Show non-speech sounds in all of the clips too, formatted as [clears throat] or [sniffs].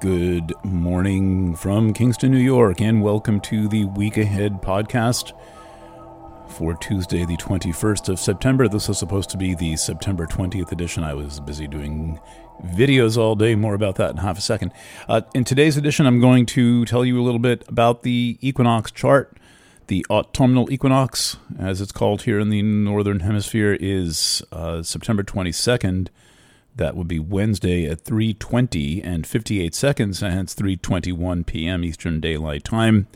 Good morning from Kingston, New York, and welcome to the Week Ahead podcast for Tuesday, the 21st of September. This was supposed to be the September 20th edition. I was busy doing videos all day. More about that in half a second. Uh, in today's edition, I'm going to tell you a little bit about the equinox chart. The autumnal equinox, as it's called here in the Northern Hemisphere, is uh, September 22nd that would be Wednesday at 3:20 and 58 seconds, hence 3:21 p.m. Eastern Daylight Time.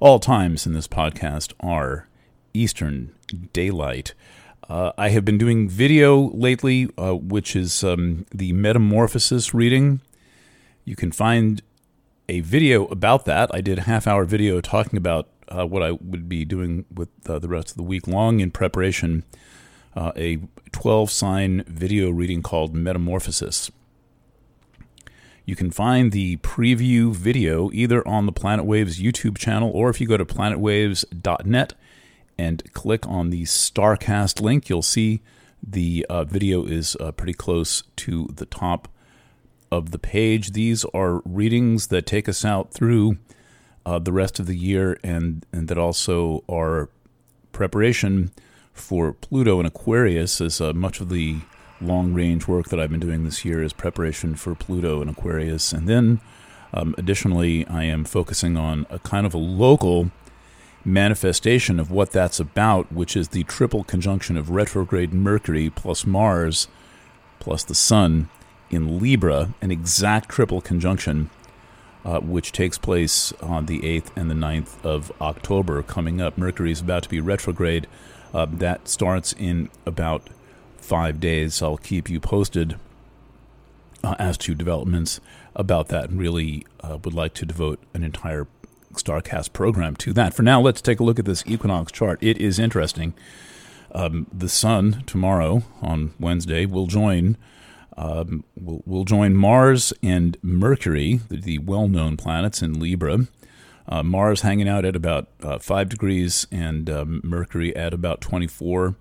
All times in this podcast are Eastern Daylight. Uh, I have been doing video lately, uh, which is um, the Metamorphosis reading. You can find a video about that. I did a half hour video talking about uh, what I would be doing with uh, the rest of the week long in preparation uh, a 12 sign video reading called Metamorphosis. You can find the preview video either on the Planet Waves YouTube channel or if you go to planetwaves.net and click on the StarCast link, you'll see the uh, video is uh, pretty close to the top of the page. These are readings that take us out through uh, the rest of the year and, and that also are preparation for Pluto and Aquarius, as uh, much of the long range work that I've been doing this year is preparation for Pluto and Aquarius. And then um, additionally, I am focusing on a kind of a local manifestation of what that's about, which is the triple conjunction of retrograde Mercury plus Mars plus the Sun in Libra, an exact triple conjunction. Uh, which takes place on the 8th and the 9th of October coming up. Mercury is about to be retrograde uh, that starts in about five days. I'll keep you posted uh, as to developments about that and really uh, would like to devote an entire StarCast program to that. For now, let's take a look at this equinox chart. It is interesting. Um, the sun tomorrow on Wednesday will join um, will will join Mars and Mercury, the, the well-known planets in Libra, uh, Mars hanging out at about uh, 5 degrees and um, Mercury at about 24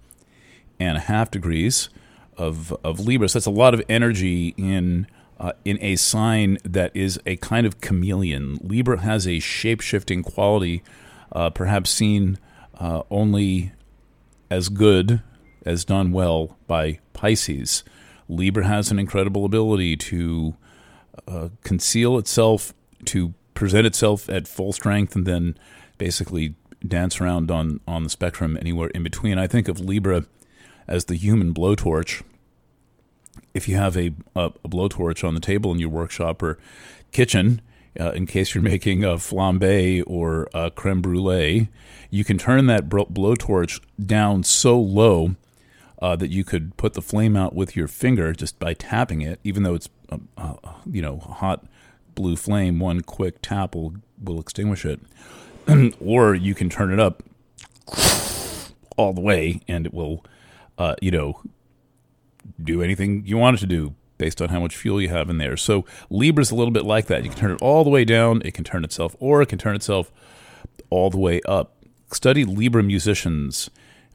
and a half degrees of, of Libra. So that's a lot of energy in, uh, in a sign that is a kind of chameleon. Libra has a shape shifting quality, uh, perhaps seen uh, only as good as done well by Pisces. Libra has an incredible ability to uh, conceal itself, to present itself at full strength and then basically dance around on, on the spectrum anywhere in between. I think of Libra as the human blowtorch. If you have a, a, a blowtorch on the table in your workshop or kitchen, uh, in case you're [laughs] making a flambe or a creme brulee, you can turn that blowtorch down so low uh, that you could put the flame out with your finger just by tapping it, even though it's uh, uh you know hot blue flame, one quick tap will, will extinguish it. [clears throat] or you can turn it up [sniffs] all the way and it will, uh, you know, do anything you want it to do based on how much fuel you have in there. So Libra's a little bit like that. You can turn it all the way down, it can turn itself, or it can turn itself all the way up. Study Libra musicians,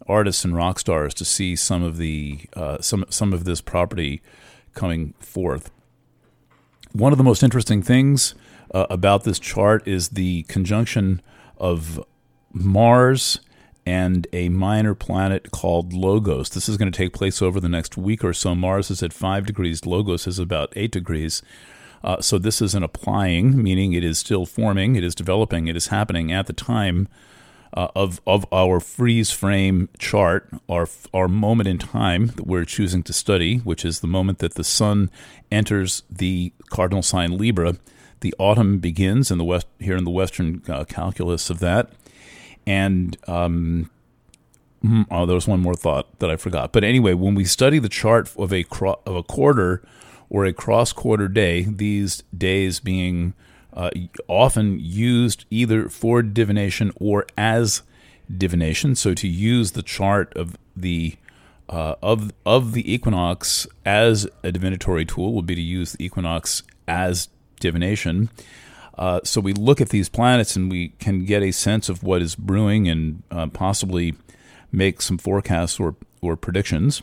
artists, and rock stars to see some of the uh, some some of this property coming forth. One of the most interesting things uh, about this chart is the conjunction of Mars and a minor planet called Logos. This is going to take place over the next week or so. Mars is at 5 degrees, Logos is about 8 degrees. Uh, so this is an applying, meaning it is still forming, it is developing, it is happening at the time uh, of of our freeze frame chart, our our moment in time that we're choosing to study, which is the moment that the sun enters the cardinal sign Libra. The autumn begins in the west here in the Western uh, calculus of that, and um, hmm, oh, there was one more thought that I forgot. But anyway, when we study the chart of a cro- of a quarter or a cross quarter day, these days being uh, often used either for divination or as divination. So to use the chart of the uh, of of the equinox as a divinatory tool would be to use the equinox as divination. Uh, so we look at these planets and we can get a sense of what is brewing and uh, possibly make some forecasts or or predictions.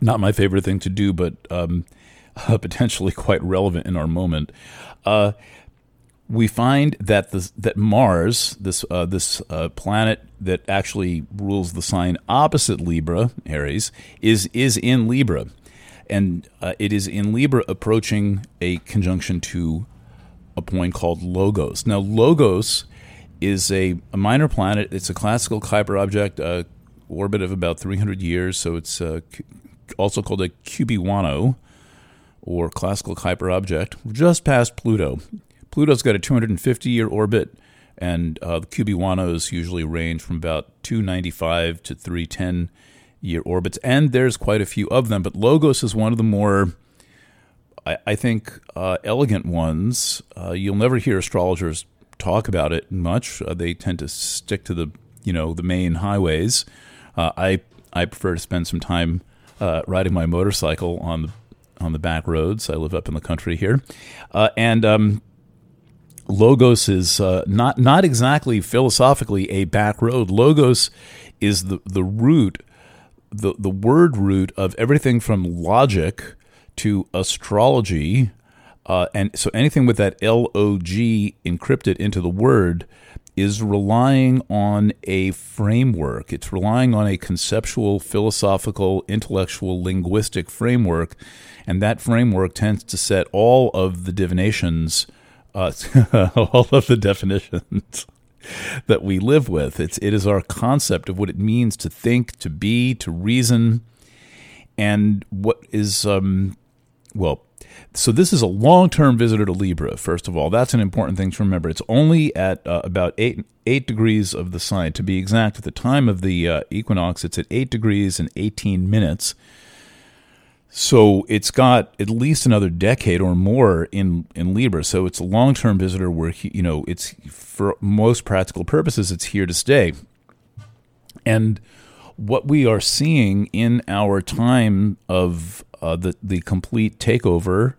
Not my favorite thing to do, but um, [laughs] uh, potentially quite relevant in our moment. Uh, we find that the, that Mars, this uh, this uh, planet that actually rules the sign opposite Libra, Aries, is is in Libra, and uh, it is in Libra approaching a conjunction to a point called Logos. Now, Logos is a, a minor planet. It's a classical Kuiper object, uh, orbit of about 300 years, so it's uh, also called a Cubewaino or classical Kuiper object, just past Pluto. Pluto's got a 250 year orbit, and uh, the Cubewainos usually range from about 295 to 310 year orbits, and there's quite a few of them. But Logos is one of the more, I, I think, uh, elegant ones. Uh, you'll never hear astrologers talk about it much. Uh, they tend to stick to the you know the main highways. Uh, I I prefer to spend some time uh, riding my motorcycle on the on the back roads. I live up in the country here, and um, Logos is uh, not not exactly philosophically a back road. Logos is the the root, the the word root of everything from logic to astrology, uh, and so anything with that L O G encrypted into the word is relying on a framework. It's relying on a conceptual, philosophical, intellectual, linguistic framework, and that framework tends to set all of the divinations uh, [laughs] all of the definitions [laughs] that we live with. It's it is our concept of what it means to think, to be, to reason, and what is um, well. So this is a long-term visitor to Libra. First of all, that's an important thing to remember. It's only at uh, about eight eight degrees of the sign. To be exact, at the time of the uh, equinox, it's at eight degrees and eighteen minutes. So it's got at least another decade or more in in Libra. So it's a long term visitor where he, you know it's for most practical purposes it's here to stay. And what we are seeing in our time of uh, the the complete takeover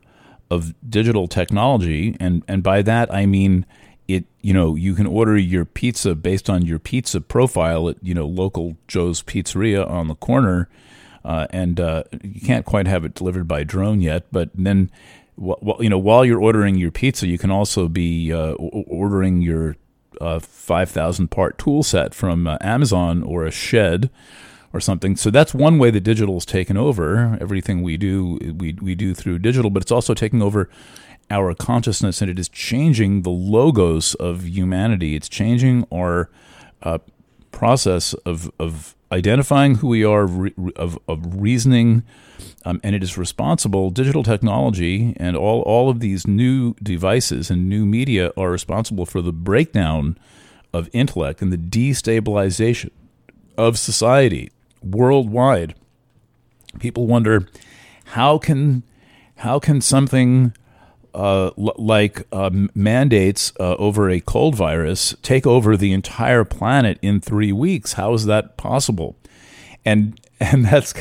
of digital technology, and and by that I mean it. You know, you can order your pizza based on your pizza profile at you know local Joe's Pizzeria on the corner uh, and uh, you can't quite have it delivered by drone yet. But then, you know, while you're ordering your pizza, you can also be uh, ordering your uh, five thousand part tool set from uh, Amazon or a shed or something. So that's one way that digital is taken over. Everything we do, we we do through digital, but it's also taking over our consciousness, and it is changing the logos of humanity. It's changing our uh, process of of identifying who we are, re- of, of reasoning, um, and it is responsible. Digital technology and all, all of these new devices and new media are responsible for the breakdown of intellect and the destabilization of society worldwide. People wonder how can how can something uh, l- like uh, mandates uh, over a cold virus take over the entire planet in three weeks. How is that possible? And [laughs] and that's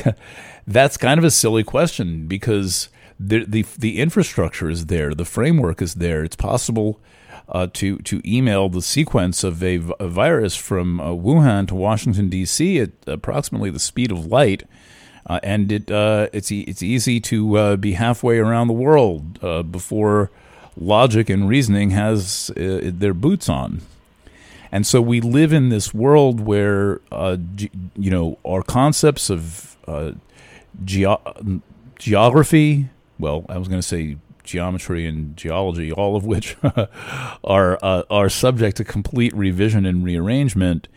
that's kind of a silly question because the the, the infrastructure is there, the framework is there. It's possible. Uh, to to email the sequence of a, virus from uh, Wuhan to Washington D.C. at approximately the speed of light, uh, and it uh, it's e- it's easy to uh, be halfway around the world uh, before logic and reasoning has their boots on. And so we live in this world where you know our concepts of ge- geography. Well, I was going to say geometry and geology, all of which [laughs] are uh, are subject to complete revision and rearrangement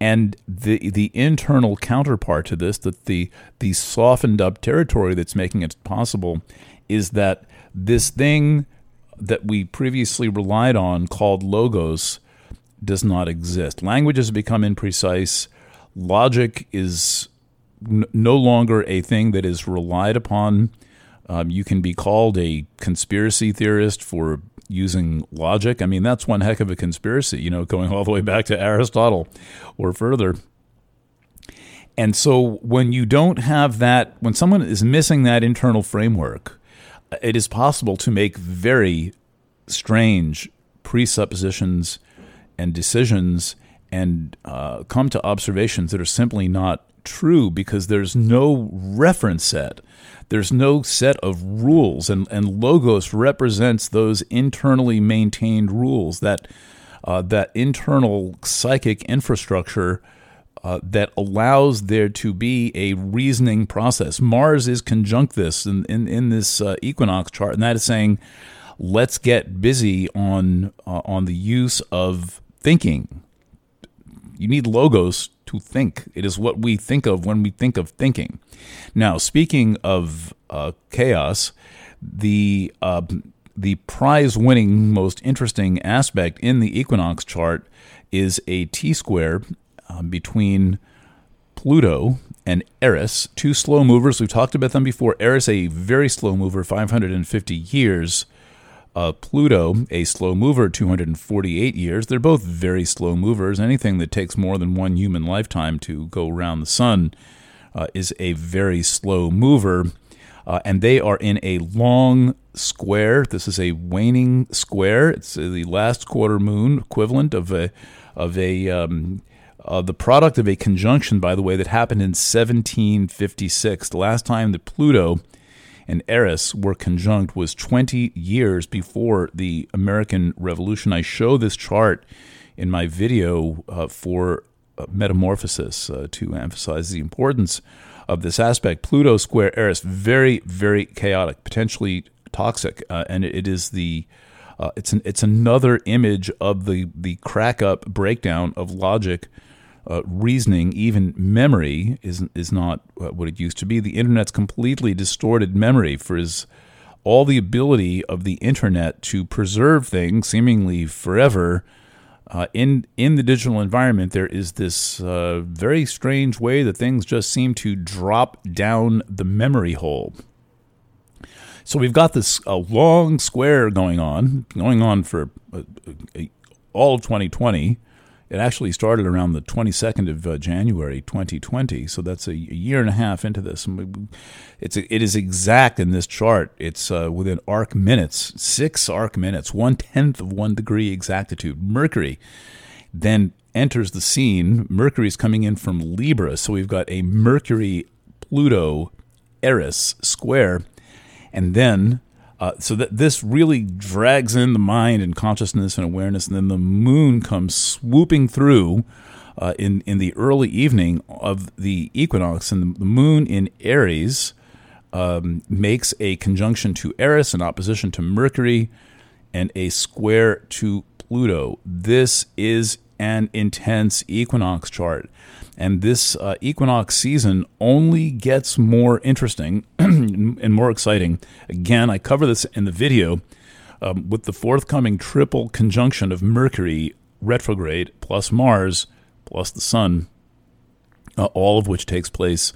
and the the internal counterpart to this, that the the softened up territory that's making it possible, is that this thing that we previously relied on called logos does not exist. Language has become imprecise. Logic is n- no longer a thing that is relied upon. Um, you can be called a conspiracy theorist for using logic. I mean, that's one heck of a conspiracy, you know, going all the way back to Aristotle or further. And so when you don't have that, when someone is missing that internal framework, it is possible to make very strange presuppositions and decisions and uh, come to observations that are simply not true because there's no reference set. There's no set of rules, and, and logos represents those internally maintained rules, that, uh, that internal psychic infrastructure uh, that allows there to be a reasoning process. Mars is conjunct this in, in, in this uh, equinox chart, and that is saying, let's get busy on, uh, on the use of thinking. You need logos to think. It is what we think of when we think of thinking. Now, speaking of uh, chaos, the uh, the prize winning, most interesting aspect in the equinox chart is a T square um, between Pluto and Eris, two slow movers. We've talked about them before. Eris, a very slow mover, 550 years. Uh, Pluto, a slow mover, 248 years. They're both very slow movers. Anything that takes more than one human lifetime to go around the sun uh, is a very slow mover. Uh, and they are in a long square. This is a waning square. It's the last quarter moon equivalent of a of a um, uh, the product of a conjunction, by the way, that happened in 1756. The last time that Pluto and Eris were conjunct was 20 years before the American Revolution. I show this chart in my video uh, for uh, Metamorphosis uh, to emphasize the importance of this aspect. Pluto square Eris, very, very chaotic, potentially toxic, uh, and it is the uh, it's an, it's another image of the the crack up breakdown of logic uh, reasoning, even memory, is is not uh, what it used to be. The internet's completely distorted memory for his all the ability of the internet to preserve things seemingly forever. Uh, in in the digital environment, there is this uh, very strange way that things just seem to drop down the memory hole. So we've got this uh, long square going on, going on for uh, all of 2020 it actually started around the 22nd of uh, January 2020, so that's a, a, year and a half into this. It's it is exact in this chart. It's uh, within arc minutes, six arc minutes, one tenth of one degree exactitude. Mercury then enters the scene. Mercury is coming in from Libra, so we've got a Mercury Pluto Eris square, and then uh, so that this really drags in the mind and consciousness and awareness, and then the moon comes swooping through uh, in in the early evening of the equinox, and the, moon in Aries um, makes a conjunction to Eris, an opposition to Mercury, and a square to Pluto. This is an intense equinox chart. And this uh, equinox season only gets more interesting [clears throat] and more exciting. Again, I cover this in the video um, with the forthcoming triple conjunction of Mercury retrograde plus Mars plus the Sun, uh, all of which takes place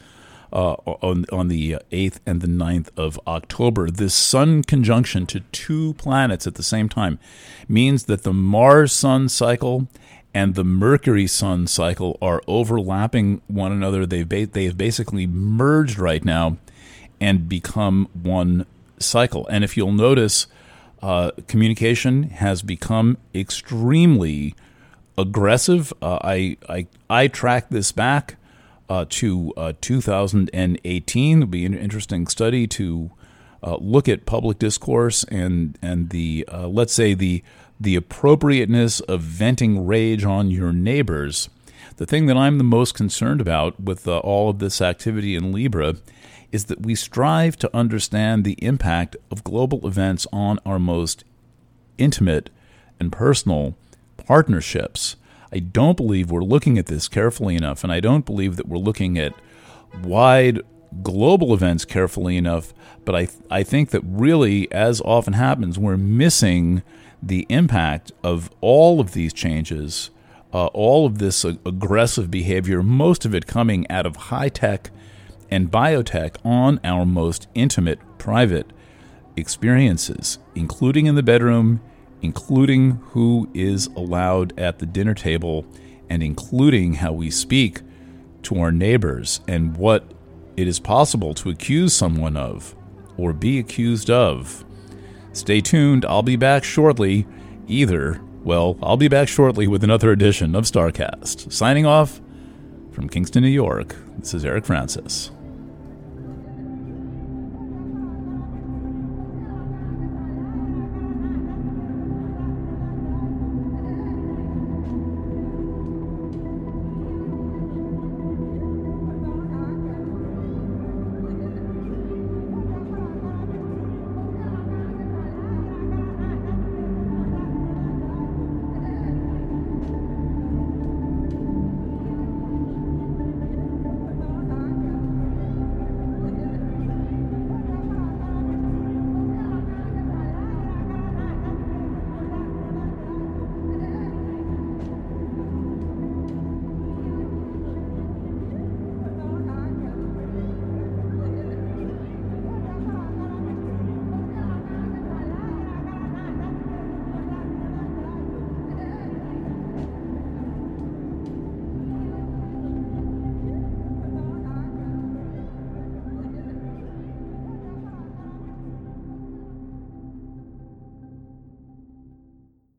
uh, on, on the 8th and the 9th of October. This Sun conjunction to two planets at the same time means that the Mars Sun cycle and the Mercury Sun cycle are overlapping one another. They've ba- they've basically merged right now and become one cycle. And if you'll notice, uh, communication has become extremely aggressive. Uh, I, I I track this back uh, to uh, 2018. It'll be an interesting study to uh, look at public discourse and and the uh, let's say the the appropriateness of venting rage on your neighbors. The thing that I'm the most concerned about with uh, all of this activity in Libra is that we strive to understand the impact of global events on our most intimate and personal partnerships. I don't believe we're looking at this carefully enough, and I don't believe that we're looking at wide global events carefully enough. But I, I think that really, as often happens, we're missing the impact of all of these changes, uh, all of this uh, aggressive behavior, most of it coming out of high tech and biotech on our most intimate, private experiences, including in the bedroom, including who is allowed at the dinner table, and including how we speak to our neighbors and what it is possible to accuse someone of or be accused of Stay tuned, I'll be back shortly. Either, well, I'll be back shortly with another edition of StarCast. Signing off From Kingston, New York, this is Eric Francis.